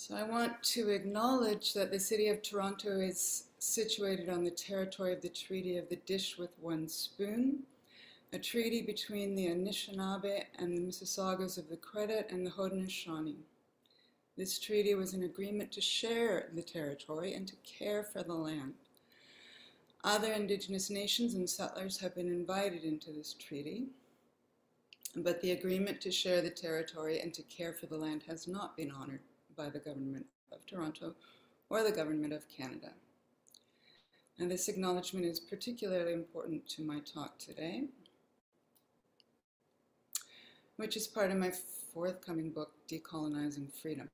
So I want to acknowledge that the city of Toronto is situated on the territory of the Treaty of the Dish with One Spoon, a treaty between the Anishinaabe and the Mississaugas of the Credit and the Haudenosaunee. This treaty was an agreement to share the territory and to care for the land. Other Indigenous nations and settlers have been invited into this treaty, but the agreement to share the territory and to care for the land has not been honored by the Government of Toronto or the Government of Canada. And this acknowledgement is particularly important to my talk today, which is part of my forthcoming book, Decolonizing Freedom.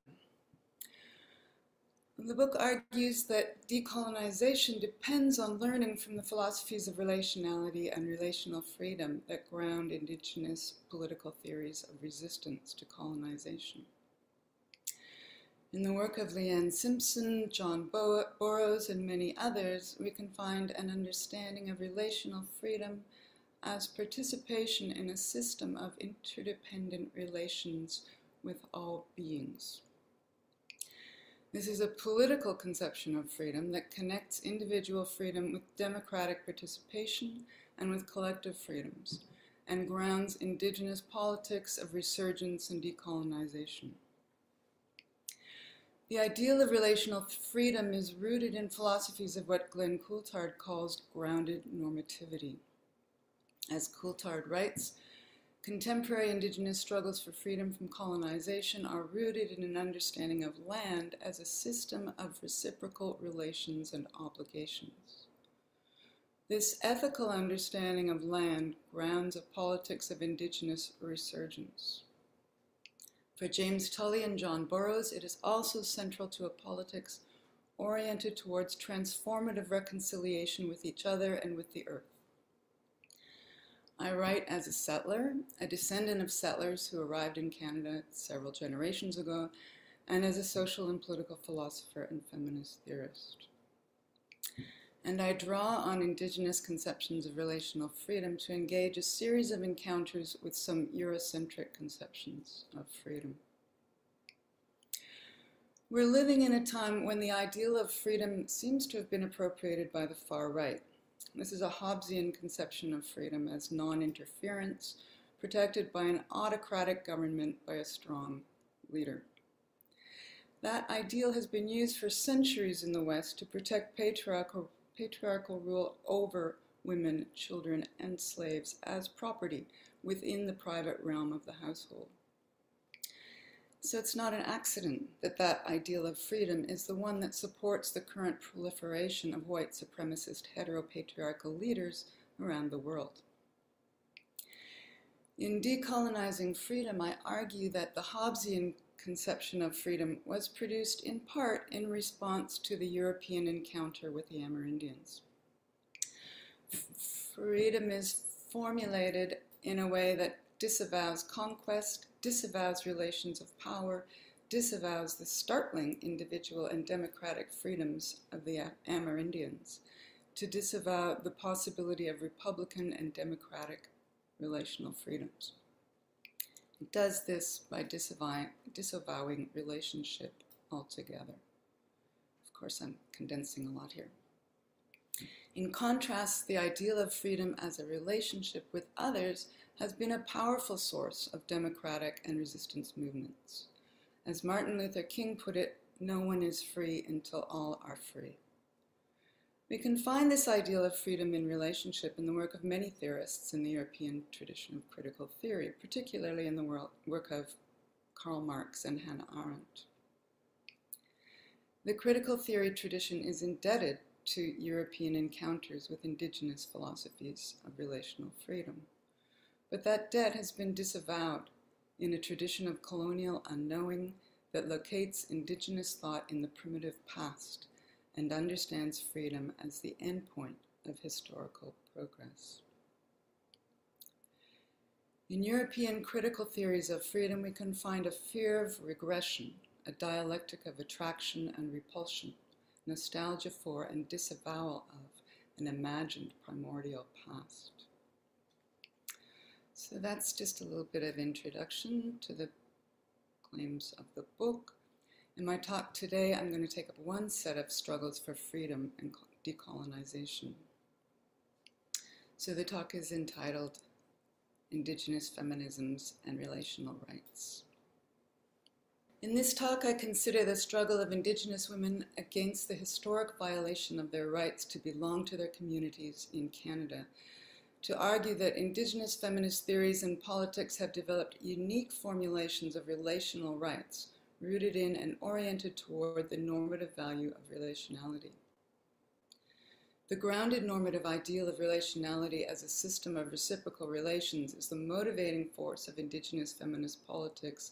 The book argues that decolonization depends on learning from the philosophies of relationality and relational freedom that ground Indigenous political theories of resistance to colonization. In the work of Leanne Simpson, John Borrows, and many others, we can find an understanding of relational freedom as participation in a system of interdependent relations with all beings. This is a political conception of freedom that connects individual freedom with democratic participation and with collective freedoms, and grounds indigenous politics of resurgence and decolonization. The ideal of relational freedom is rooted in philosophies of what Glenn Coulthard calls grounded normativity. As Coulthard writes, contemporary indigenous struggles for freedom from colonization are rooted in an understanding of land as a system of reciprocal relations and obligations. This ethical understanding of land grounds a politics of indigenous resurgence. For James Tully and John Borrows, it is also central to a politics oriented towards transformative reconciliation with each other and with the earth. I write as a settler, a descendant of settlers who arrived in Canada several generations ago, and as a social and political philosopher and feminist theorist and I draw on indigenous conceptions of relational freedom to engage a series of encounters with some Eurocentric conceptions of freedom. We're living in a time when the ideal of freedom seems to have been appropriated by the far right. This is a Hobbesian conception of freedom as non interference, protected by an autocratic government by a strong leader. That ideal has been used for centuries in the West to protect patriarchal patriarchal rule over women, children, and slaves as property within the private realm of the household. So it's not an accident that that ideal of freedom is the one that supports the current proliferation of white supremacist heteropatriarchal leaders around the world. In decolonizing freedom, I argue that the Hobbesian conception of freedom was produced in part in response to the European encounter with the Amerindians. Freedom is formulated in a way that disavows conquest, disavows relations of power, disavows the startling individual and democratic freedoms of the Amerindians, to disavow the possibility of republican and democratic relational freedoms. It does this by disavowing, disavowing relationship altogether. Of course, I'm condensing a lot here. In contrast, the ideal of freedom as a relationship with others has been a powerful source of democratic and resistance movements. As Martin Luther King put it, no one is free until all are free. We can find this ideal of freedom in relationship in the work of many theorists in the European tradition of critical theory, particularly in the work of Karl Marx and Hannah Arendt. The critical theory tradition is indebted to European encounters with indigenous philosophies of relational freedom. But that debt has been disavowed in a tradition of colonial unknowing that locates indigenous thought in the primitive past and understands freedom as the endpoint of historical progress. In European critical theories of freedom, we can find a fear of regression, a dialectic of attraction and repulsion, nostalgia for and disavowal of an imagined primordial past. So that's just a little bit of introduction to the claims of the book. In my talk today, I'm going to take up one set of struggles for freedom and decolonization. So the talk is entitled Indigenous Feminisms and Relational Rights. In this talk, I consider the struggle of Indigenous women against the historic violation of their rights to belong to their communities in Canada, to argue that Indigenous feminist theories and politics have developed unique formulations of relational rights, rooted in and oriented toward the normative value of relationality. The grounded normative ideal of relationality as a system of reciprocal relations is the motivating force of Indigenous feminist politics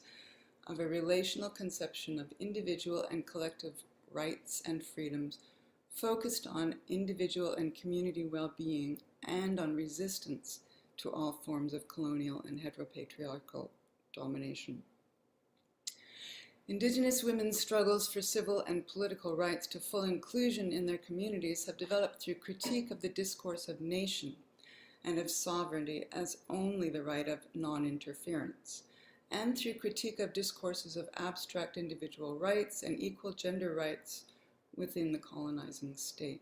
of a relational conception of individual and collective rights and freedoms focused on individual and community well being and on resistance to all forms of colonial and heteropatriarchal domination. Indigenous women's struggles for civil and political rights to full inclusion in their communities have developed through critique of the discourse of nation and of sovereignty as only the right of non interference and through critique of discourses of abstract individual rights and equal gender rights within the colonizing state.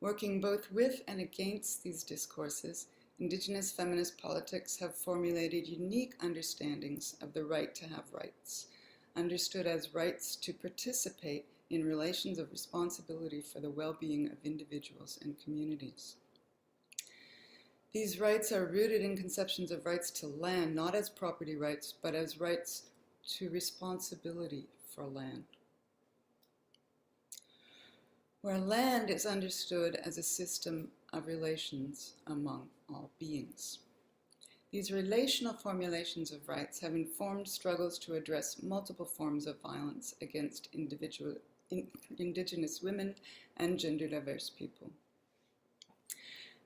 Working both with and against these discourses, Indigenous feminist politics have formulated unique understandings of the right to have rights, understood as rights to participate in relations of responsibility for the well being of individuals and communities. These rights are rooted in conceptions of rights to land, not as property rights, but as rights to responsibility for land. Where land is understood as a system of relations among all beings. These relational formulations of rights have informed struggles to address multiple forms of violence against individual, in, indigenous women and gender diverse people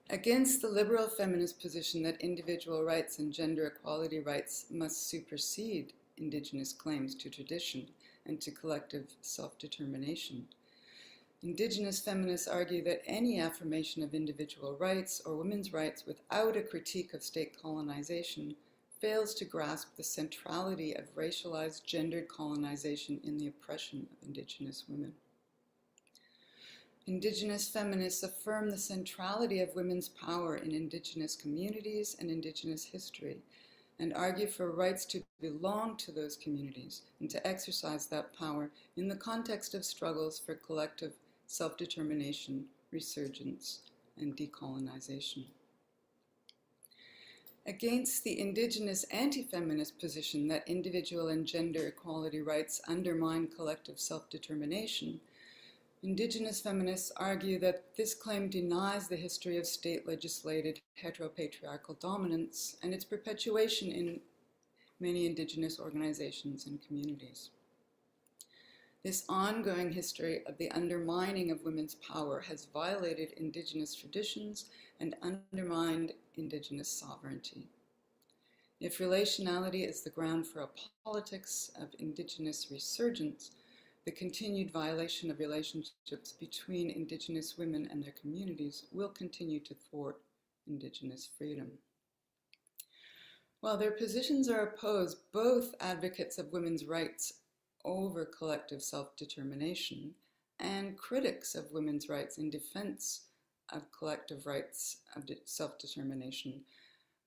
against the liberal feminist position that individual rights and gender equality rights must supersede Indigenous claims to tradition and to collective self determination. Indigenous feminists argue that any affirmation of individual rights or women's rights without a critique of state colonization fails to grasp the centrality of racialized gendered colonization in the oppression of Indigenous women. Indigenous feminists affirm the centrality of women's power in Indigenous communities and Indigenous history, and argue for rights to belong to those communities and to exercise that power in the context of struggles for collective self determination, resurgence, and decolonization. Against the indigenous anti feminist position that individual and gender equality rights undermine collective self determination, Indigenous feminists argue that this claim denies the history of state legislated heteropatriarchal dominance and its perpetuation in many Indigenous organizations and communities. This ongoing history of the undermining of women's power has violated Indigenous traditions and undermined Indigenous sovereignty. If relationality is the ground for a politics of Indigenous resurgence, the continued violation of relationships between Indigenous women and their communities will continue to thwart Indigenous freedom. While their positions are opposed, both advocates of women's rights over collective self determination and critics of women's rights in defense of collective rights of self determination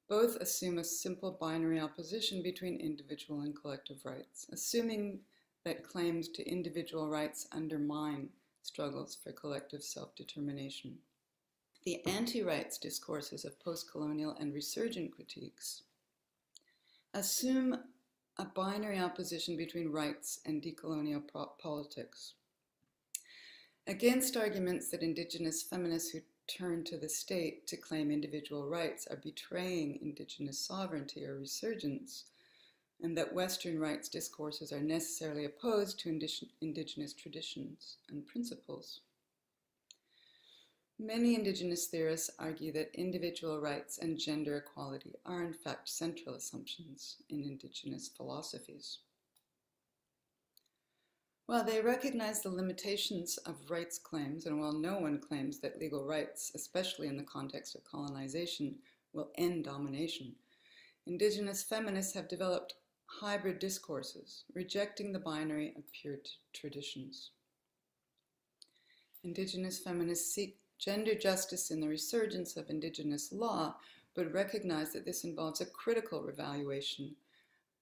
both assume a simple binary opposition between individual and collective rights, assuming that claims to individual rights undermine struggles for collective self determination. The anti rights discourses of post colonial and resurgent critiques assume a binary opposition between rights and decolonial politics. Against arguments that indigenous feminists who turn to the state to claim individual rights are betraying indigenous sovereignty or resurgence, and that Western rights discourses are necessarily opposed to indigenous traditions and principles. Many indigenous theorists argue that individual rights and gender equality are in fact central assumptions in indigenous philosophies. While they recognize the limitations of rights claims, and while no one claims that legal rights, especially in the context of colonization, will end domination, Indigenous feminists have developed hybrid discourses, rejecting the binary of pure traditions. Indigenous feminists seek gender justice in the resurgence of Indigenous law, but recognize that this involves a critical revaluation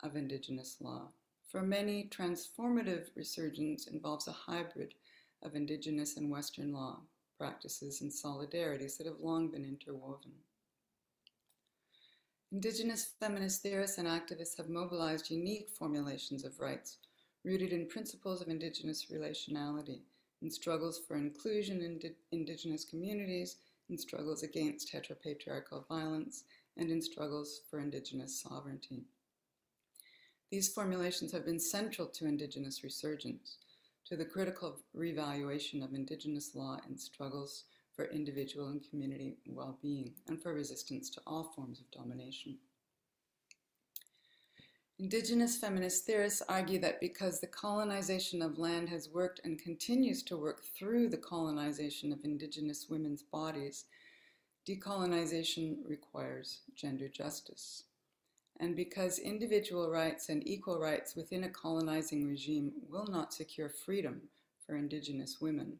of Indigenous law. For many, transformative resurgence involves a hybrid of Indigenous and Western law practices and solidarities that have long been interwoven. Indigenous feminist theorists and activists have mobilized unique formulations of rights rooted in principles of Indigenous relationality, in struggles for inclusion in Indigenous communities, in struggles against heteropatriarchal violence, and in struggles for Indigenous sovereignty. These formulations have been central to Indigenous resurgence, to the critical revaluation of Indigenous law and struggles for individual and community well being, and for resistance to all forms of domination. Indigenous feminist theorists argue that because the colonization of land has worked and continues to work through the colonization of Indigenous women's bodies, decolonization requires gender justice and because individual rights and equal rights within a colonizing regime will not secure freedom for Indigenous women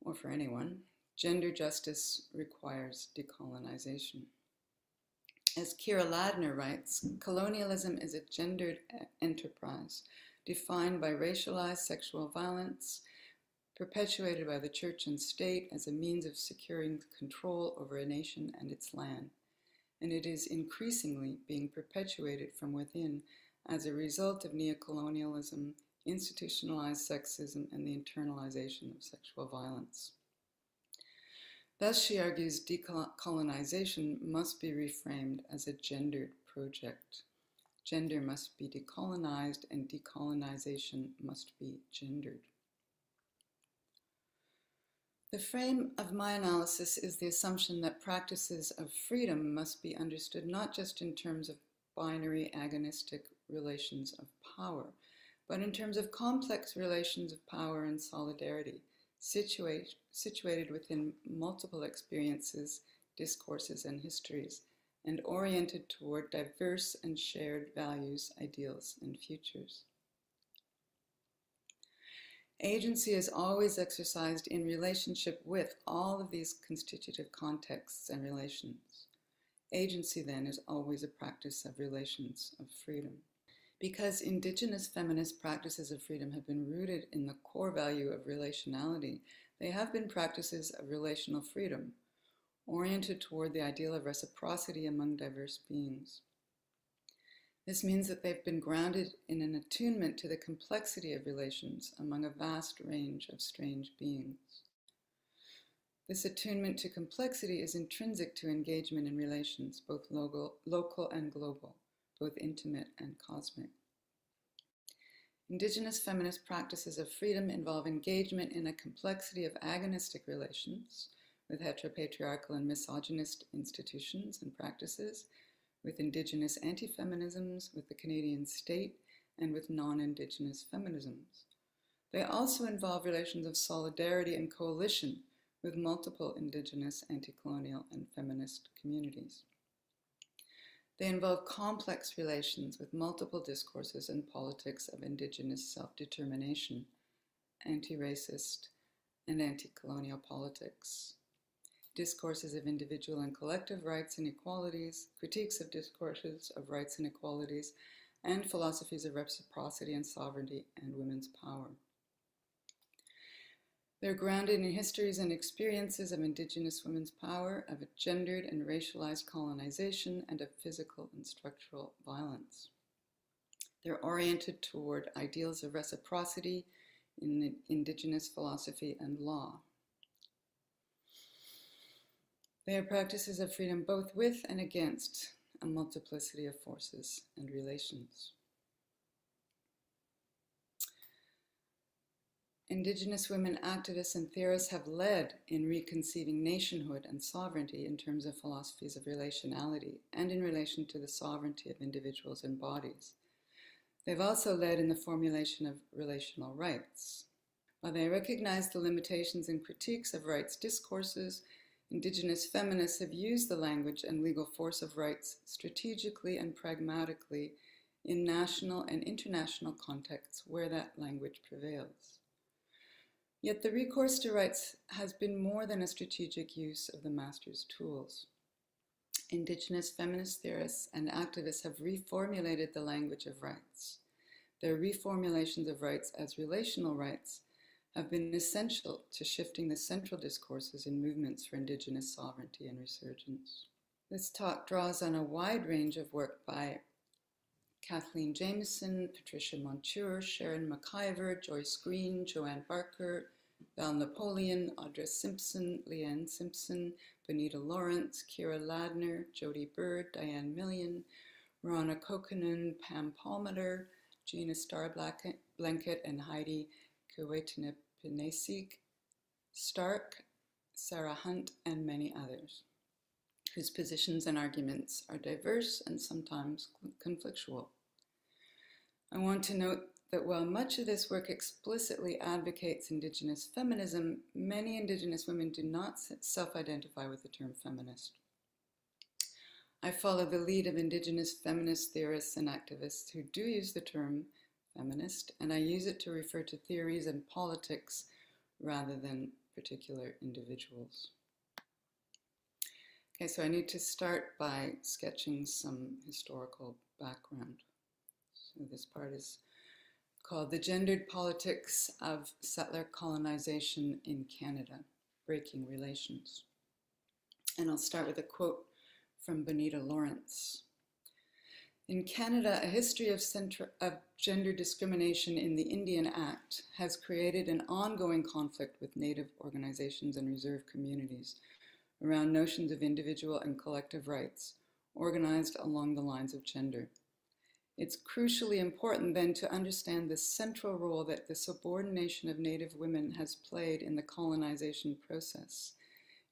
or for anyone, gender justice requires decolonization. As Kiera Ladner writes, colonialism is a gendered enterprise defined by racialized sexual violence, perpetuated by the church and state as a means of securing control over a nation and its land and it is increasingly being perpetuated from within as a result of neocolonialism, institutionalized sexism, and the internalization of sexual violence. Thus, she argues decolonization must be reframed as a gendered project. Gender must be decolonized, and decolonization must be gendered. The frame of my analysis is the assumption that practices of freedom must be understood not just in terms of binary agonistic relations of power, but in terms of complex relations of power and solidarity, situate, situated within multiple experiences, discourses, and histories, and oriented toward diverse and shared values, ideals, and futures. Agency is always exercised in relationship with all of these constitutive contexts and relations. Agency, then, is always a practice of relations of freedom. Because indigenous feminist practices of freedom have been rooted in the core value of relationality, they have been practices of relational freedom, oriented toward the ideal of reciprocity among diverse beings. This means that they've been grounded in an attunement to the complexity of relations among a vast range of strange beings. This attunement to complexity is intrinsic to engagement in relations, both local, local and global, both intimate and cosmic. Indigenous feminist practices of freedom involve engagement in a complexity of agonistic relations with heteropatriarchal and misogynist institutions and practices with Indigenous anti feminisms, with the Canadian state, and with non Indigenous feminisms. They also involve relations of solidarity and coalition with multiple Indigenous, anti colonial, and feminist communities. They involve complex relations with multiple discourses and politics of Indigenous self determination, anti racist, and anti colonial politics discourses of individual and collective rights and equalities, critiques of discourses of rights and equalities, and philosophies of reciprocity and sovereignty and women's power. They're grounded in histories and experiences of Indigenous women's power, of a gendered and racialized colonization, and of physical and structural violence. They're oriented toward ideals of reciprocity in Indigenous philosophy and law. They are practices of freedom both with and against a multiplicity of forces and relations. Indigenous women activists and theorists have led in reconceiving nationhood and sovereignty in terms of philosophies of relationality and in relation to the sovereignty of individuals and bodies. They've also led in the formulation of relational rights. While they recognize the limitations and critiques of rights discourses, Indigenous feminists have used the language and legal force of rights strategically and pragmatically in national and international contexts where that language prevails. Yet the recourse to rights has been more than a strategic use of the master's tools. Indigenous feminist theorists and activists have reformulated the language of rights. Their reformulations of rights as relational rights have been essential to shifting the central discourses in movements for Indigenous sovereignty and resurgence. This talk draws on a wide range of work by Kathleen Jamieson, Patricia Monture, Sharon McIvor, Joyce Green, Joanne Barker, Val Napoleon, Audra Simpson, Leanne Simpson, Bonita Lawrence, Kiera Ladner, Jodi Byrd, Dian Million, Rauna Kuokkanen, Pam Palmater, Gina Starblanket, and Heidi Kiiwetinepinesiik, Stark, Sarah Hunt, and many others, whose positions and arguments are diverse and sometimes conflictual. I want to note that while much of this work explicitly advocates Indigenous feminism, many Indigenous women do not self identify with the term feminist. I follow the lead of Indigenous feminist theorists and activists who do use the term feminist, and I use it to refer to theories and politics rather than particular individuals. Okay, so I need to start by sketching some historical background. So this part is called The Gendered Politics of Settler Colonization in Canada Breaking Relations. And I'll start with a quote from Bonita Lawrence. In Canada, a history of, of, gender discrimination in the Indian Act has created an ongoing conflict with Native organizations and reserve communities around notions of individual and collective rights, organized along the lines of gender. It's crucially important then to understand the central role that the subordination of Native women has played in the colonization process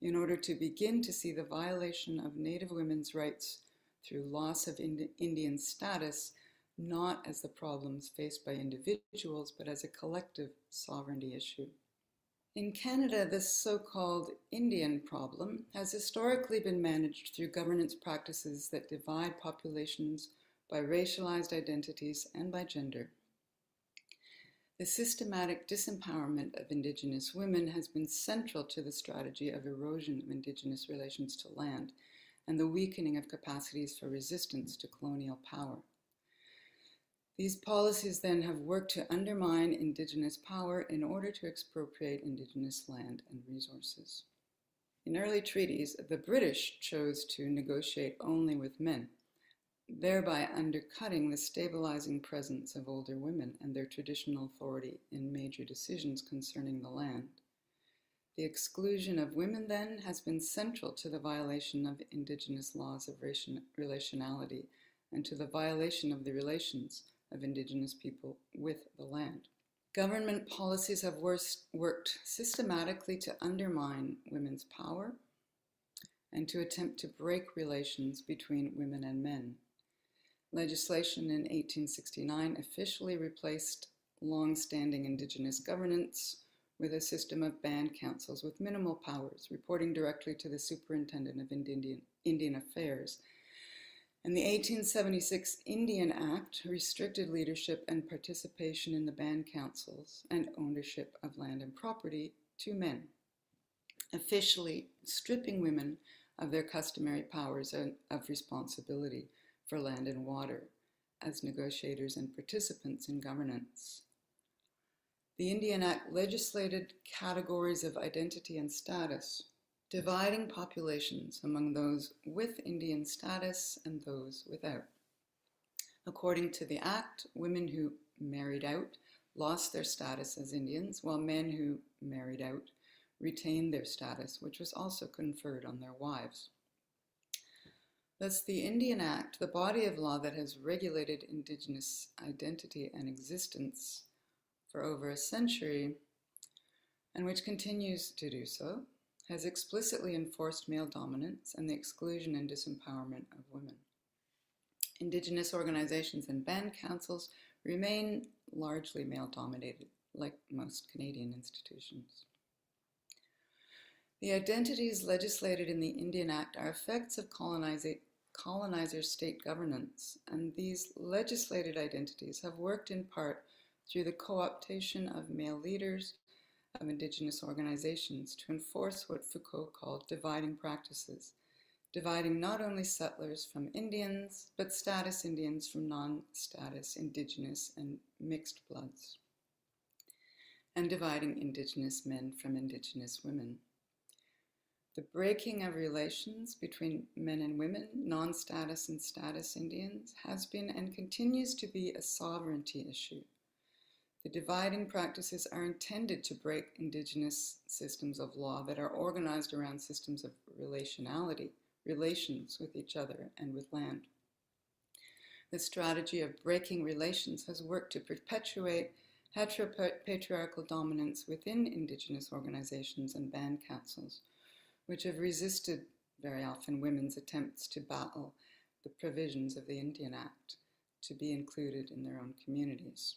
in order to begin to see the violation of Native women's rights through loss of Indian status not as the problems faced by individuals, but as a collective sovereignty issue. In Canada, this so called Indian problem has historically been managed through governance practices that divide populations by racialized identities and by gender. The systematic disempowerment of Indigenous women has been central to the strategy of erosion of Indigenous relations to land and the weakening of capacities for resistance to colonial power. These policies then have worked to undermine Indigenous power in order to expropriate Indigenous land and resources. In early treaties, the British chose to negotiate only with men thereby undercutting the stabilizing presence of older women and their traditional authority in major decisions concerning the land. The exclusion of women, then, has been central to the violation of Indigenous laws of relationality and to the violation of the relations of Indigenous people with the land. Government policies have worked systematically to undermine women's power and to attempt to break relations between women and men. Legislation in 1869 officially replaced long-standing Indigenous governance with a system of band councils with minimal powers, reporting directly to the Superintendent of Indian, Indian Affairs. And the 1876 Indian Act restricted leadership and participation in the band councils and ownership of land and property to men, officially stripping women of their customary powers and of responsibility for land and water as negotiators and participants in governance. The Indian Act legislated categories of identity and status, dividing populations among those with Indian status and those without. According to the Act, women who married out lost their status as Indians, while men who married out retained their status, which was also conferred on their wives. Thus, the Indian Act, the body of law that has regulated Indigenous identity and existence for over a century, and which continues to do so, has explicitly enforced male dominance and the exclusion and disempowerment of women. Indigenous organizations and band councils remain largely male dominated, like most Canadian institutions. The identities legislated in the Indian Act are effects of colonization colonizer state governance, and these legislated identities have worked in part through the co optation of male leaders of indigenous organizations to enforce what Foucault called dividing practices, dividing not only settlers from Indians, but status Indians from non status indigenous and mixed bloods, and dividing indigenous men from indigenous women. The breaking of relations between men and women, non status and status Indians, has been and continues to be a sovereignty issue the dividing practices are intended to break indigenous systems of law that are organized around systems of relationality, relations with each other and with land. The strategy of breaking relations has worked to perpetuate heteropatriarchal dominance within indigenous organizations and band councils, which have resisted very often women's attempts to battle the provisions of the Indian Act to be included in their own communities.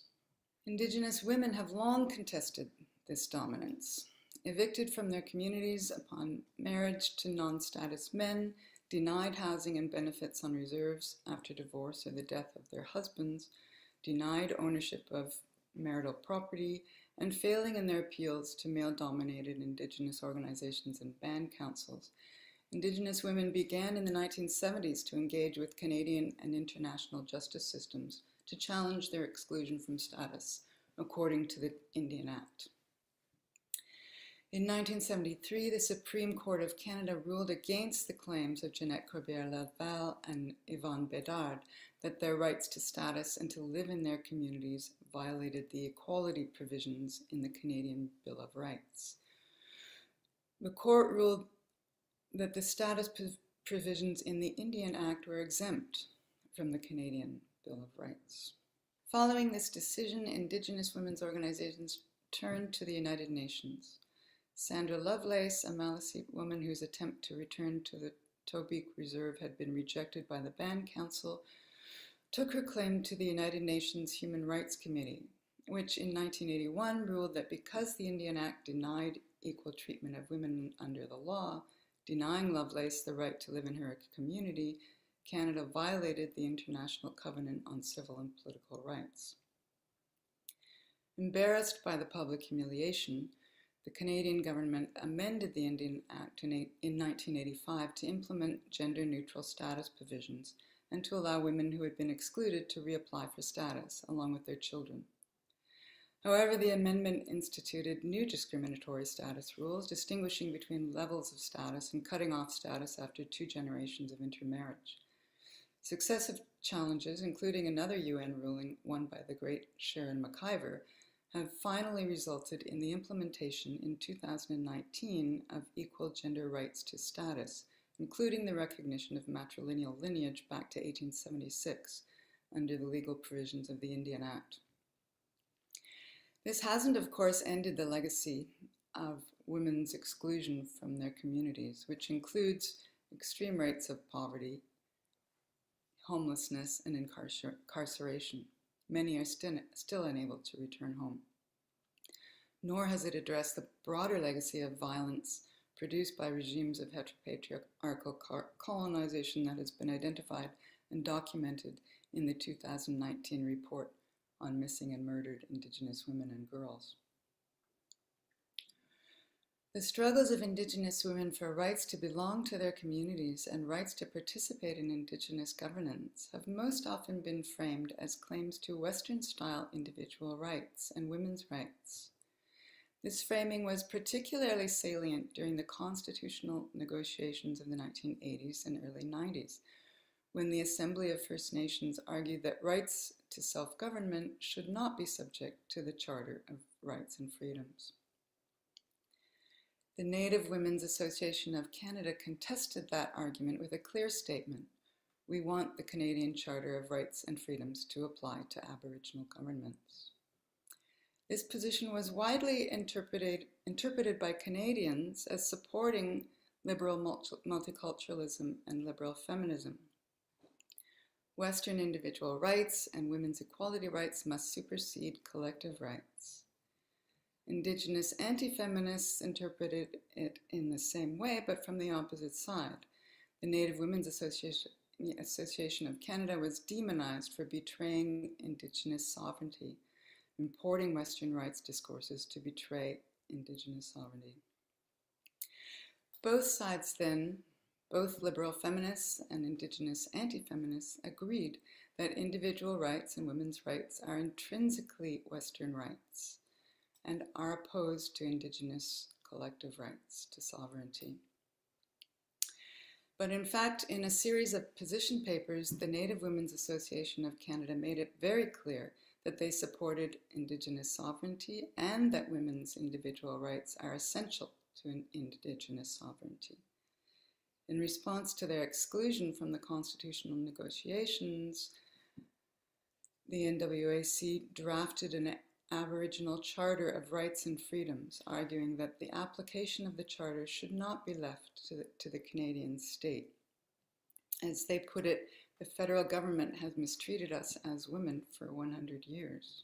Indigenous women have long contested this dominance. Evicted from their communities upon marriage to non status men, denied housing and benefits on reserves after divorce or the death of their husbands, denied ownership of marital property, and failing in their appeals to male dominated Indigenous organizations and band councils. Indigenous women began in the 1970s to engage with Canadian and international justice systems to challenge their exclusion from status, according to the Indian Act. In 1973, the Supreme Court of Canada ruled against the claims of Jeanette Corbiere-Lavell and Yvonne Bedard that their rights to status and to live in their communities violated the equality provisions in the Canadian Bill of Rights. The court ruled that the status provisions in the Indian Act were exempt from the Canadian Bill of Rights. Following this decision, Indigenous women's organizations turned to the United Nations. Sandra Lovelace, a Maliseet woman whose attempt to return to the Tobique Reserve had been rejected by the Band Council, took her claim to the United Nations Human Rights Committee, which in 1981 ruled that because the Indian Act denied equal treatment of women under the law, denying Lovelace the right to live in her community, Canada violated the International Covenant on Civil and Political Rights. Embarrassed by the public humiliation, the Canadian government amended the Indian Act in, 1985 to implement gender neutral status provisions and to allow women who had been excluded to reapply for status along with their children. However, the amendment instituted new discriminatory status rules distinguishing between levels of status and cutting off status after two generations of intermarriage. Successive challenges, including another UN ruling won by the great Sharon McIvor, have finally resulted in the implementation in 2019 of equal gender rights to status, including the recognition of matrilineal lineage back to 1876 under the legal provisions of the Indian Act. This hasn't, of course, ended the legacy of women's exclusion from their communities, which includes extreme rates of poverty, homelessness, and incarceration. Many are still, unable to return home. Nor has it addressed the broader legacy of violence produced by regimes of heteropatriarchal colonization that has been identified and documented in the 2019 report on missing and murdered Indigenous women and girls. The struggles of Indigenous women for rights to belong to their communities and rights to participate in Indigenous governance have most often been framed as claims to Western style individual rights and women's rights. This framing was particularly salient during the constitutional negotiations of the 1980s and early 90s, when the Assembly of First Nations argued that rights to self government should not be subject to the Charter of Rights and Freedoms. The Native Women's Association of Canada contested that argument with a clear statement. We want the Canadian Charter of Rights and Freedoms to apply to Aboriginal governments. This position was widely interpreted, interpreted by Canadians as supporting liberal multiculturalism and liberal feminism. Western individual rights and women's equality rights must supersede collective rights. Indigenous anti feminists interpreted it in the same way, but from the opposite side. The Native Women's Association, Association of Canada was demonized for betraying Indigenous sovereignty, importing Western rights discourses to betray Indigenous sovereignty. Both sides then, both liberal feminists and Indigenous anti feminists, agreed that individual rights and women's rights are intrinsically Western rights and are opposed to Indigenous collective rights to sovereignty. But in fact, in a series of position papers, the Native Women's Association of Canada made it very clear that they supported Indigenous sovereignty and that women's individual rights are essential to an Indigenous sovereignty. In response to their exclusion from the constitutional negotiations, the NWAC drafted an Aboriginal Charter of Rights and Freedoms, arguing that the application of the Charter should not be left to the, to the Canadian state. As they put it, the federal government has mistreated us as women for 100 years.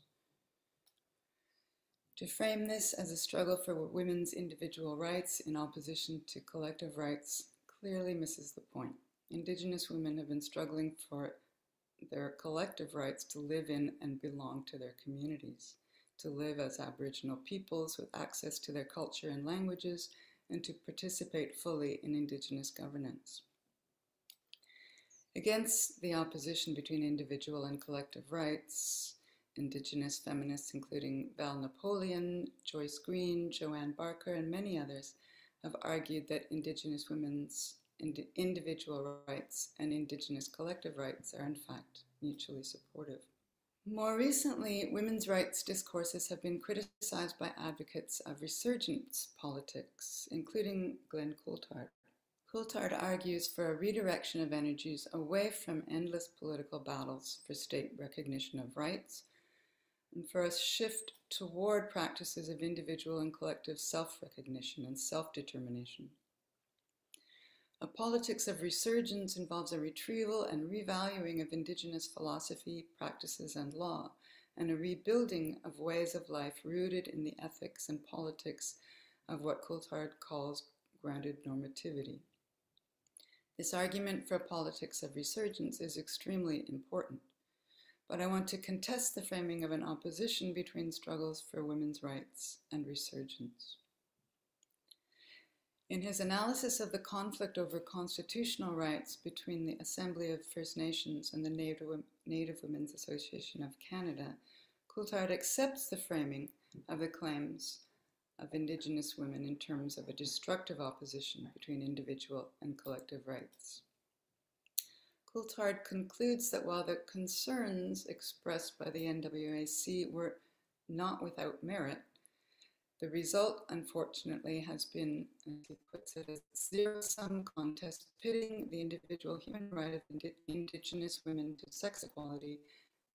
To frame this as a struggle for women's individual rights in opposition to collective rights clearly misses the point. Indigenous women have been struggling for their collective rights to live in and belong to their communities to live as Aboriginal peoples with access to their culture and languages, and to participate fully in Indigenous governance. Against the opposition between individual and collective rights, Indigenous feminists, including Val Napoleon, Joyce Green, Joanne Barker, and many others, have argued that Indigenous women's ind individual rights and Indigenous collective rights are, in fact, mutually supportive. More recently, women's rights discourses have been criticized by advocates of resurgence politics, including Glenn Coulthard. Coulthard argues for a redirection of energies away from endless political battles for state recognition of rights and for a shift toward practices of individual and collective self recognition and self determination. A politics of resurgence involves a retrieval and revaluing of indigenous philosophy, practices, and law, and a rebuilding of ways of life rooted in the ethics and politics of what Coulthard calls grounded normativity. This argument for a politics of resurgence is extremely important, but I want to contest the framing of an opposition between struggles for women's rights and resurgence. In his analysis of the conflict over constitutional rights between the Assembly of First Nations and the Native, Women's Association of Canada, Coulthard accepts the framing of the claims of Indigenous women in terms of a destructive opposition between individual and collective rights. Coulthard concludes that while the concerns expressed by the NWAC were not without merit, the result, unfortunately, has been, as he puts it, a zero sum contest pitting the individual human right of indi- Indigenous women to sex equality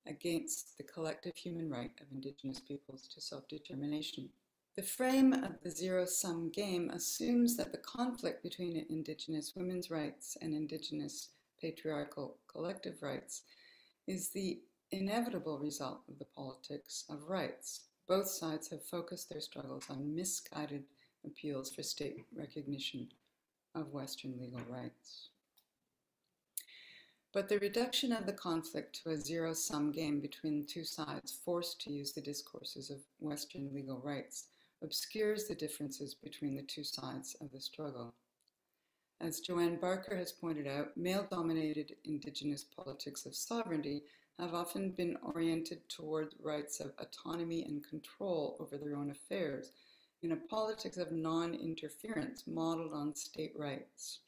against the collective human right of Indigenous peoples to self determination. The frame of the zero sum game assumes that the conflict between Indigenous women's rights and Indigenous patriarchal collective rights is the inevitable result of the politics of rights both sides have focused their struggles on misguided appeals for state recognition of Western legal rights. But the reduction of the conflict to a zero sum game between two sides forced to use the discourses of Western legal rights obscures the differences between the two sides of the struggle. As Joanne Barker has pointed out, male dominated Indigenous politics of sovereignty have often been oriented toward rights of autonomy and control over their own affairs in a politics of non interference modeled on state rights.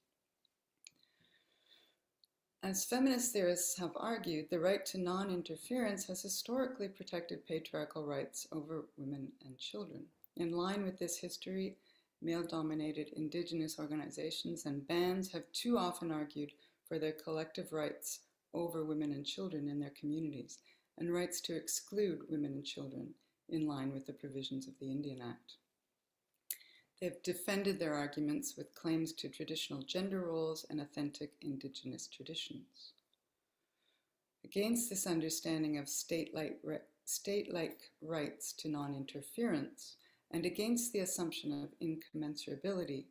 As feminist theorists have argued, the right to non interference has historically protected patriarchal rights over women and children. In line with this history, male dominated indigenous organizations and bands have too often argued for their collective rights over women and children in their communities and rights to exclude women and children in line with the provisions of the Indian Act. They've defended their arguments with claims to traditional gender roles and authentic Indigenous traditions. Against this understanding of state-like, rights to non-interference, and against the assumption of incommensurability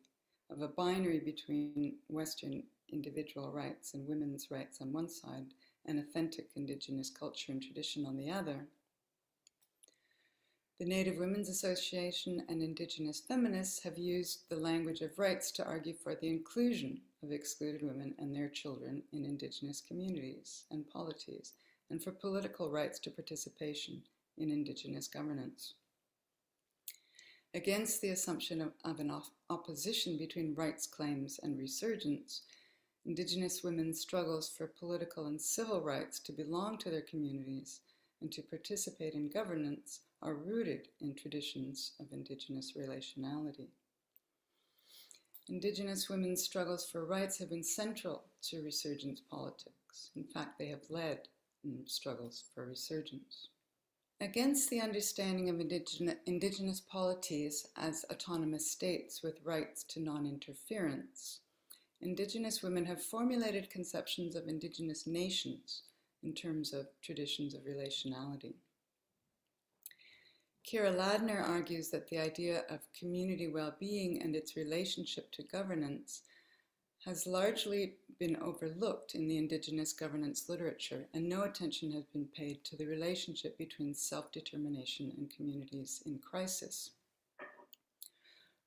of a binary between Western individual rights and women's rights on one side, and authentic Indigenous culture and tradition on the other, the Native Women's Association and Indigenous feminists have used the language of rights to argue for the inclusion of excluded women and their children in Indigenous communities and polities, and for political rights to participation in Indigenous governance. Against the assumption of, of an op opposition between rights claims and resurgence, Indigenous women's struggles for political and civil rights to belong to their communities and to participate in governance are rooted in traditions of Indigenous relationality. Indigenous women's struggles for rights have been central to resurgence politics. In fact, they have led in struggles for resurgence. Against the understanding of indigenous, polities as autonomous states with rights to non interference, Indigenous women have formulated conceptions of Indigenous nations in terms of traditions of relationality. Kiera Ladner argues that the idea of community well-being and its relationship to governance has largely been overlooked in the Indigenous governance literature, and no attention has been paid to the relationship between self-determination and communities in crisis.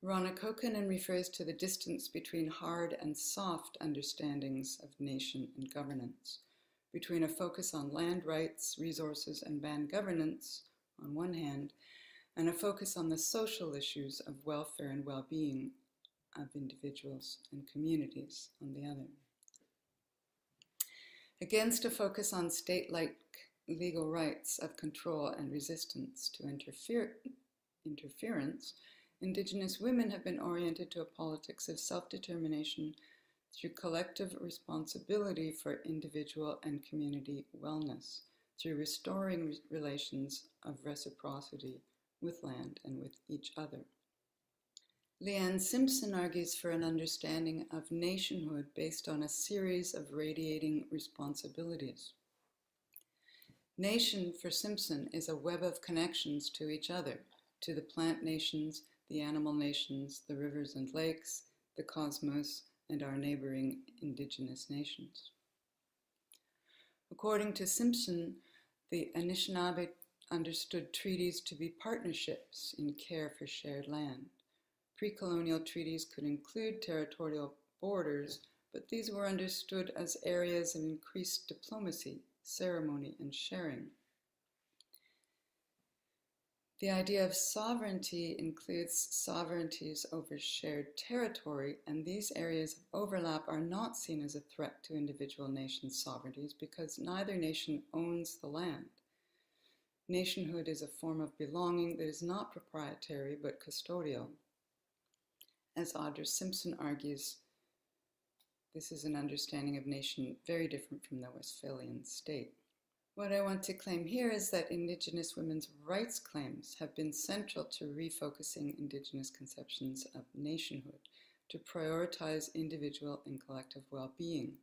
Rauna Kuokkanen refers to the distance between hard and soft understandings of nation and governance, between a focus on land rights, resources, and band governance on one hand, and a focus on the social issues of welfare and well-being of individuals and communities on the other. Against a focus on state-like legal rights of control and resistance to interfere interference, Indigenous women have been oriented to a politics of self-determination through collective responsibility for individual and community wellness, through restoring relations of reciprocity with land and with each other. Leanne Simpson argues for an understanding of nationhood based on a series of radiating responsibilities. Nation for Simpson is a web of connections to each other, to the plant nations, the animal nations, the rivers and lakes, the cosmos, and our neighboring indigenous nations. According to Simpson, the Anishinaabe understood treaties to be partnerships in care for shared land. Pre-colonial treaties could include territorial borders, but these were understood as areas of increased diplomacy, ceremony, and sharing. The idea of sovereignty includes sovereignties over shared territory, and these areas of overlap are not seen as a threat to individual nation sovereignties because neither nation owns the land. Nationhood is a form of belonging that is not proprietary but custodial. As Audra Simpson argues, this is an understanding of nation very different from the Westphalian state. What I want to claim here is that Indigenous women's rights claims have been central to refocusing Indigenous conceptions of nationhood to prioritize individual and collective well-being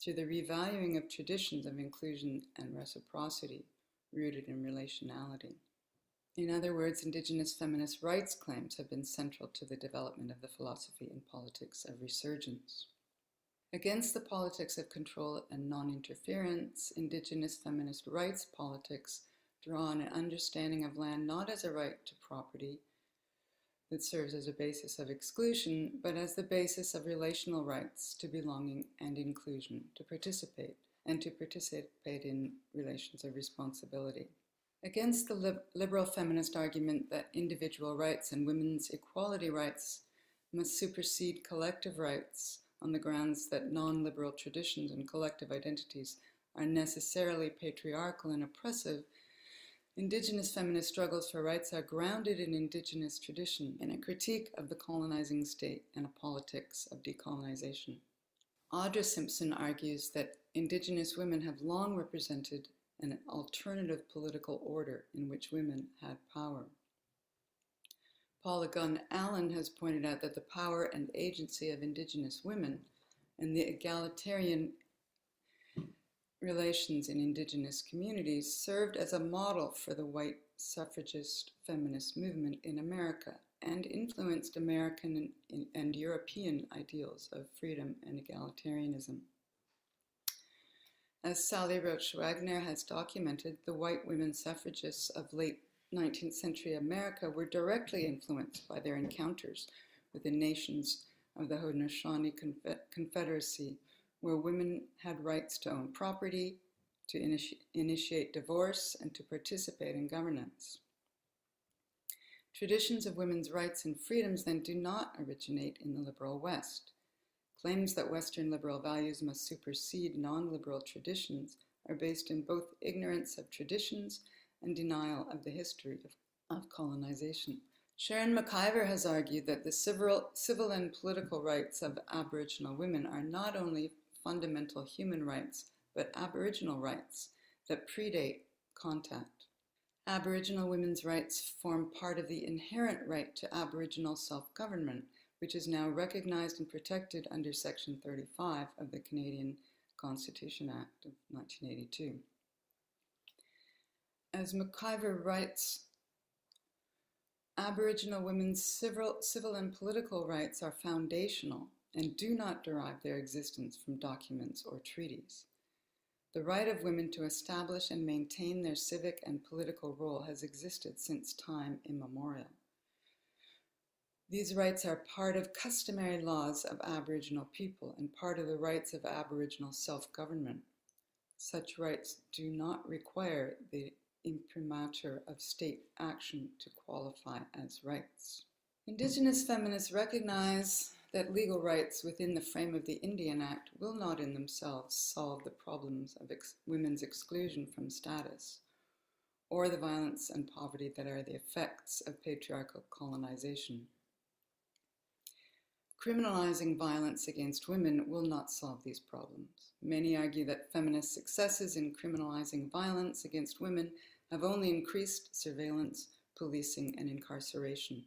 through the revaluing of traditions of inclusion and reciprocity rooted in relationality. In other words, Indigenous feminist rights claims have been central to the development of the philosophy and politics of resurgence. Against the politics of control and non-interference, indigenous feminist rights politics draw on an understanding of land not as a right to property that serves as a basis of exclusion, but as the basis of relational rights to belonging and inclusion, to participate, and to participate in relations of responsibility. Against the li liberal feminist argument that individual rights and women's equality rights must supersede collective rights, on the grounds that non-liberal traditions and collective identities are necessarily patriarchal and oppressive, Indigenous feminist struggles for rights are grounded in Indigenous tradition and a critique of the colonizing state and a politics of decolonization. Audra Simpson argues that Indigenous women have long represented an alternative political order in which women had power. Paula Gunn Allen has pointed out that the power and agency of Indigenous women and the egalitarian relations in Indigenous communities served as a model for the white suffragist feminist movement in America and influenced American and, and European ideals of freedom and egalitarianism. As Sally Roesch Wagner has documented, the white women suffragists of late 19th century America were directly influenced by their encounters with the nations of the Haudenosaunee Confederacy, where women had rights to own property, to initi initiate divorce, and to participate in governance. Traditions of women's rights and freedoms then do not originate in the liberal West. Claims that Western liberal values must supersede non liberal traditions are based in both ignorance of traditions and denial of the history of, of colonization. Sharon McIvor has argued that the civil, civil and political rights of Aboriginal women are not only fundamental human rights, but Aboriginal rights that predate contact. Aboriginal women's rights form part of the inherent right to Aboriginal self government, which is now recognized and protected under Section 35 of the Canadian Constitution Act of 1982. As McIvor writes, Aboriginal women's civil, civil and political rights are foundational and do not derive their existence from documents or treaties. The right of women to establish and maintain their civic and political role has existed since time immemorial. These rights are part of customary laws of Aboriginal people and part of the rights of Aboriginal self government. Such rights do not require the imprimatur of state action to qualify as rights. Indigenous feminists recognize that legal rights within the frame of the Indian Act will not in themselves solve the problems of ex- women's exclusion from status or the violence and poverty that are the effects of patriarchal colonization. Criminalizing violence against women will not solve these problems. Many argue that feminist successes in criminalizing violence against women have only increased surveillance, policing, and incarceration.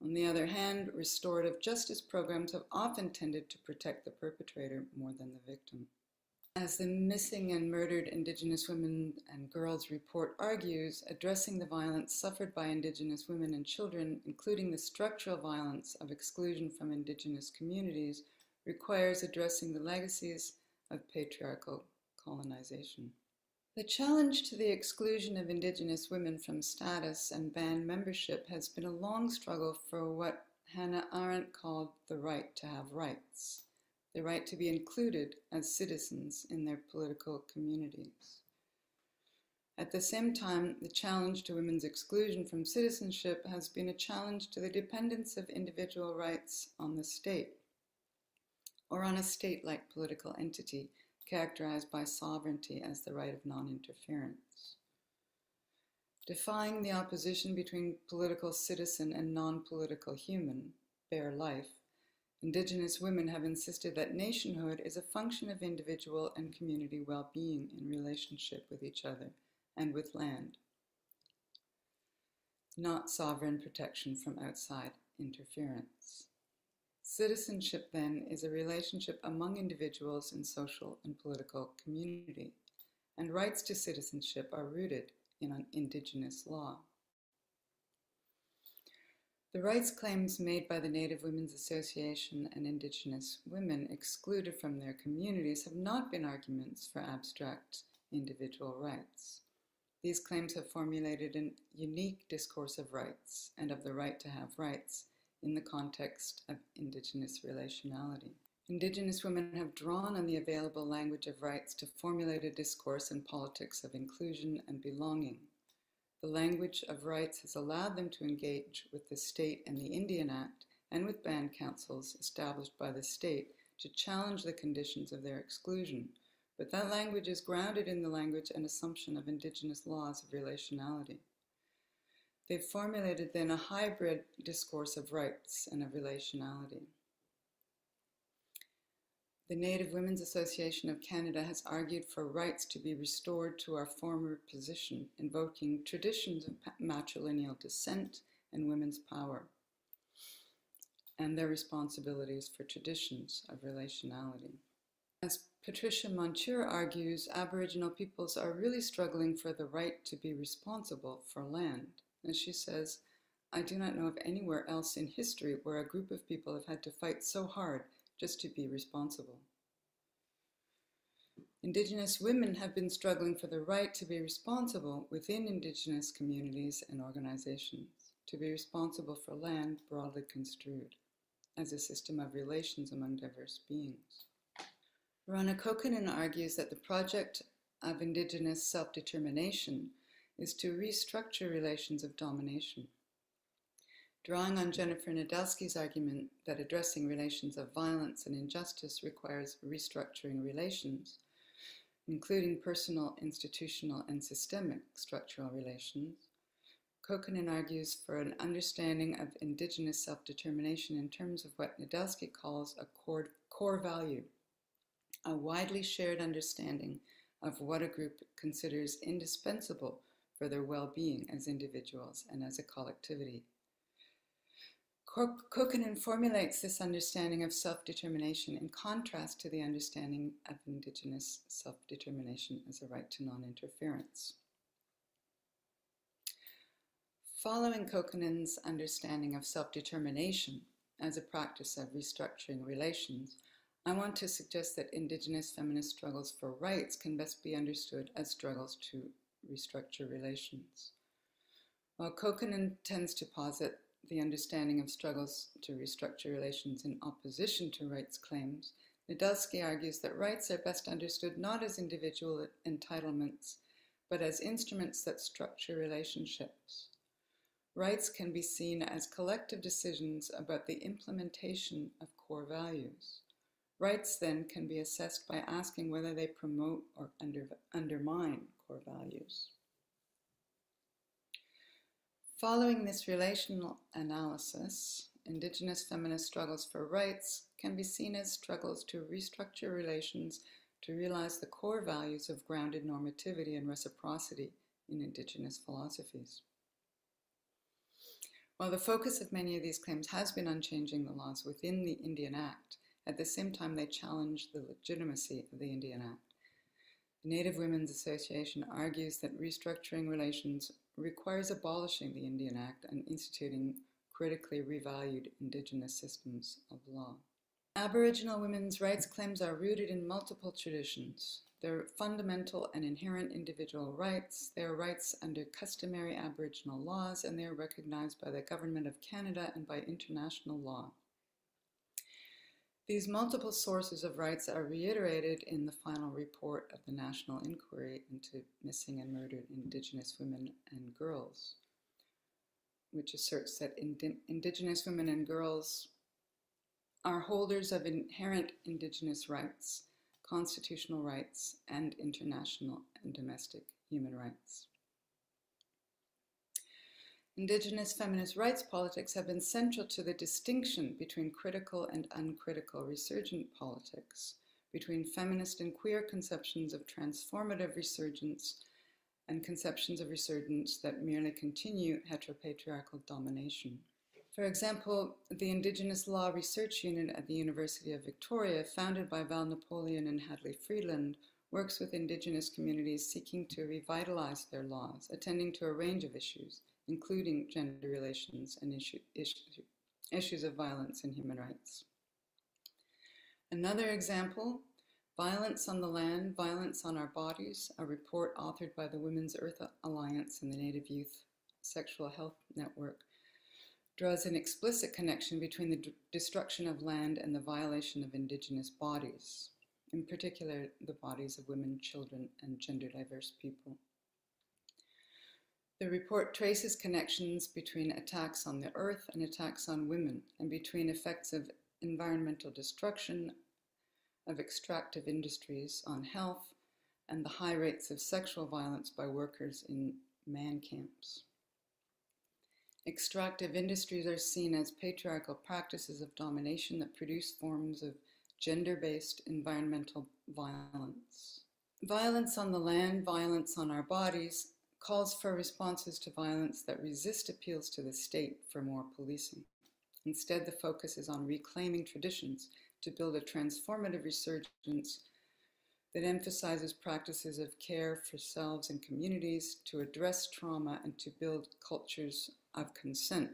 On the other hand, restorative justice programs have often tended to protect the perpetrator more than the victim. As the Missing and Murdered Indigenous Women and Girls report argues, addressing the violence suffered by Indigenous women and children, including the structural violence of exclusion from Indigenous communities, requires addressing the legacies of patriarchal colonization. The challenge to the exclusion of Indigenous women from status and band membership has been a long struggle for what Hannah Arendt called the right to have rights, the right to be included as citizens in their political communities. At the same time, the challenge to women's exclusion from citizenship has been a challenge to the dependence of individual rights on the state, or on a state like political entity characterized by sovereignty as the right of non interference. Defying the opposition between political citizen and non political human, bare life, Indigenous women have insisted that nationhood is a function of individual and community well being in relationship with each other and with land, not sovereign protection from outside interference. Citizenship, then, is a relationship among individuals in social and political community, and rights to citizenship are rooted in an Indigenous law. The rights claims made by the Native Women's Association and Indigenous women excluded from their communities have not been arguments for abstract individual rights. These claims have formulated a unique discourse of rights and of the right to have rights in the context of Indigenous relationality. Indigenous women have drawn on the available language of rights to formulate a discourse in politics of inclusion and belonging. The language of rights has allowed them to engage with the state and the Indian Act and with band councils established by the state to challenge the conditions of their exclusion. But that language is grounded in the language and assumption of Indigenous laws of relationality. They've formulated then a hybrid discourse of rights and of relationality. The Native Women's Association of Canada has argued for rights to be restored to our former position, invoking traditions of matrilineal descent and women's power, and their responsibilities for traditions of relationality. As Patricia Monture argues, Aboriginal peoples are really struggling for the right to be responsible for land. As she says, I do not know of anywhere else in history where a group of people have had to fight so hard just to be responsible. Indigenous women have been struggling for the right to be responsible within Indigenous communities and organizations, to be responsible for land broadly construed as a system of relations among diverse beings. Rauna Kuokkanen argues that the project of Indigenous self determination is to restructure relations of domination. Drawing on Jennifer Nedelsky's argument that addressing relations of violence and injustice requires restructuring relations, including personal, institutional, and systemic structural relations, Kuokkanen argues for an understanding of Indigenous self determination in terms of what Nedelsky calls a core, core value, a widely shared understanding of what a group considers indispensable for their well being as individuals and as a collectivity. Kuokkanen formulates this understanding of self determination in contrast to the understanding of Indigenous self determination as a right to non interference. Following Kuokkanen's understanding of self determination as a practice of restructuring relations, I want to suggest that Indigenous feminist struggles for rights can best be understood as struggles to restructure relations. While Kuokkanen tends to posit the understanding of struggles to restructure relations in opposition to rights claims, Nedelsky argues that rights are best understood not as individual entitlements, but as instruments that structure relationships. Rights can be seen as collective decisions about the implementation of core values. Rights then can be assessed by asking whether they promote or under, undermine core values. Following this relational analysis, Indigenous feminist struggles for rights can be seen as struggles to restructure relations to realize the core values of grounded normativity and reciprocity in Indigenous philosophies. While the focus of many of these claims has been on changing the laws within the Indian Act, at the same time they challenge the legitimacy of the Indian Act. The Native Women's Association argues that restructuring relations requires abolishing the Indian Act and instituting critically revalued Indigenous systems of law. Aboriginal women's rights claims are rooted in multiple traditions. They're fundamental and inherent individual rights. They are rights under customary Aboriginal laws, and they are recognized by the Government of Canada and by international law. These multiple sources of rights are reiterated in the final report of the National Inquiry into Missing and Murdered Indigenous Women and Girls, which asserts that ind- Indigenous women and girls are holders of inherent Indigenous rights, constitutional rights, and international and domestic human rights. Indigenous feminist rights politics have been central to the distinction between critical and uncritical resurgent politics, between feminist and queer conceptions of transformative resurgence and conceptions of resurgence that merely continue heteropatriarchal domination. For example, the Indigenous Law Research Unit at the University of Victoria, founded by Val Napoleon and Hadley Friedland, works with Indigenous communities seeking to revitalize their laws, attending to a range of issues, including gender relations and issue, issue, issues of violence and human rights. Another example, Violence on the Land, Violence on Our Bodies, a report authored by the Women's Earth Alliance and the Native Youth Sexual Health Network, draws an explicit connection between the destruction of land and the violation of indigenous bodies, in particular the bodies of women, children, and gender diverse people. The report traces connections between attacks on the earth and attacks on women, and between effects of environmental destruction, of extractive industries on health, and the high rates of sexual violence by workers in man camps. Extractive industries are seen as patriarchal practices of domination that produce forms of gender based environmental violence. Violence on the land, violence on our bodies, calls for responses to violence that resist appeals to the state for more policing. Instead, the focus is on reclaiming traditions to build a transformative resurgence that emphasizes practices of care for selves and communities to address trauma and to build cultures of consent.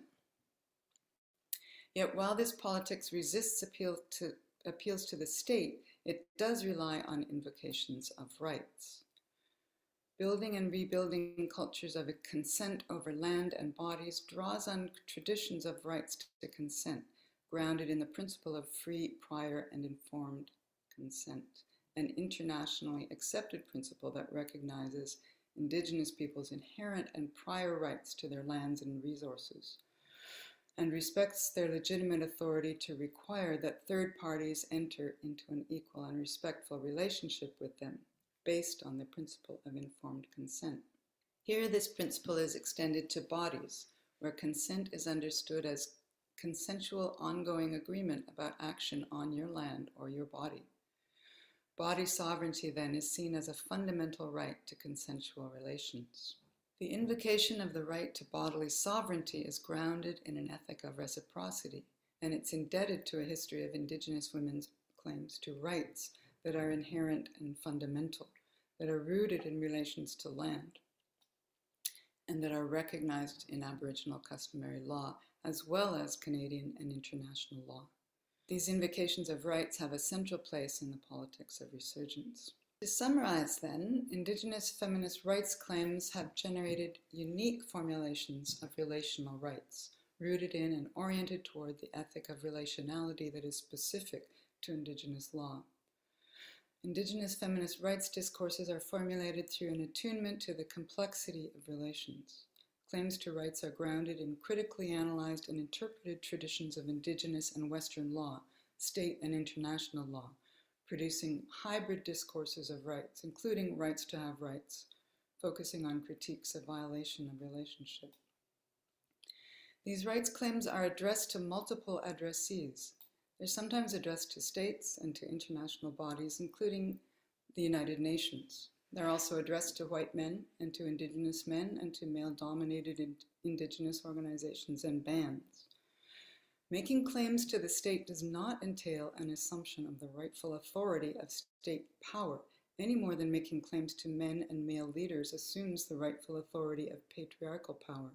Yet while this politics resists appeal to, appeals to the state, it does rely on invocations of rights. Building and rebuilding cultures of consent over land and bodies draws on traditions of rights to consent, grounded in the principle of free, prior, and informed consent an internationally accepted principle that recognizes indigenous peoples' inherent and prior rights to their lands and resources, and respects their legitimate authority to require that third parties enter into an equal and respectful relationship with them based on the principle of informed consent. Here, this principle is extended to bodies, where consent is understood as consensual ongoing agreement about action on your land or your body. Body sovereignty, then, is seen as a fundamental right to consensual relations. The invocation of the right to bodily sovereignty is grounded in an ethic of reciprocity, and it's indebted to a history of Indigenous women's claims to rights that are inherent and fundamental, that are rooted in relations to land, and that are recognized in Aboriginal customary law, as well as Canadian and international law. These invocations of rights have a central place in the politics of resurgence. To summarize, then, Indigenous feminist rights claims have generated unique formulations of relational rights, rooted in and oriented toward the ethic of relationality that is specific to Indigenous law. Indigenous feminist rights discourses are formulated through an attunement to the complexity of relations. Claims to rights are grounded in critically analyzed and interpreted traditions of indigenous and Western law, state and international law, producing hybrid discourses of rights, including rights to have rights, focusing on critiques of violation of relationship. These rights claims are addressed to multiple addressees. They're sometimes addressed to states and to international bodies, including the United Nations. They're also addressed to white men and to indigenous men and to male dominated indigenous organizations and bands. Making claims to the state does not entail an assumption of the rightful authority of state power, any more than making claims to men and male leaders assumes the rightful authority of patriarchal power.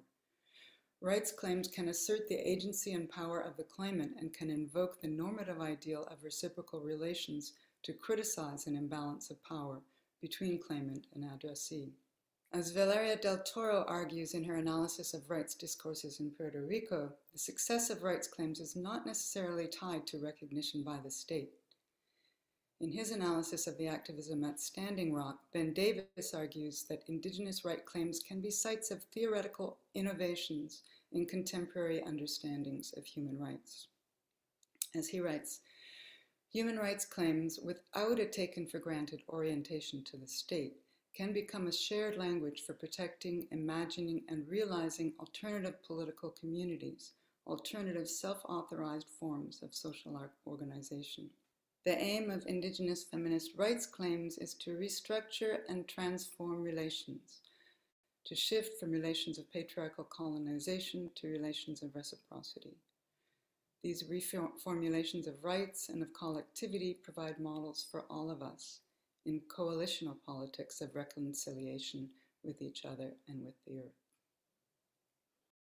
Rights claims can assert the agency and power of the claimant and can invoke the normative ideal of reciprocal relations to criticize an imbalance of power between claimant and addressee. As Valeria del Toro argues in her analysis of rights discourses in Puerto Rico, the success of rights claims is not necessarily tied to recognition by the state. In his analysis of the activism at Standing Rock, Ben Davis argues that Indigenous right claims can be sites of theoretical innovations in contemporary understandings of human rights. As he writes, Human rights claims, without a taken for granted orientation to the state, can become a shared language for protecting, imagining, and realizing alternative political communities, alternative self authorized forms of social organization. The aim of Indigenous feminist rights claims is to restructure and transform relations, to shift from relations of patriarchal colonization to relations of reciprocity. These reformulations of rights and of collectivity provide models for all of us in coalitional politics of reconciliation with each other and with the earth.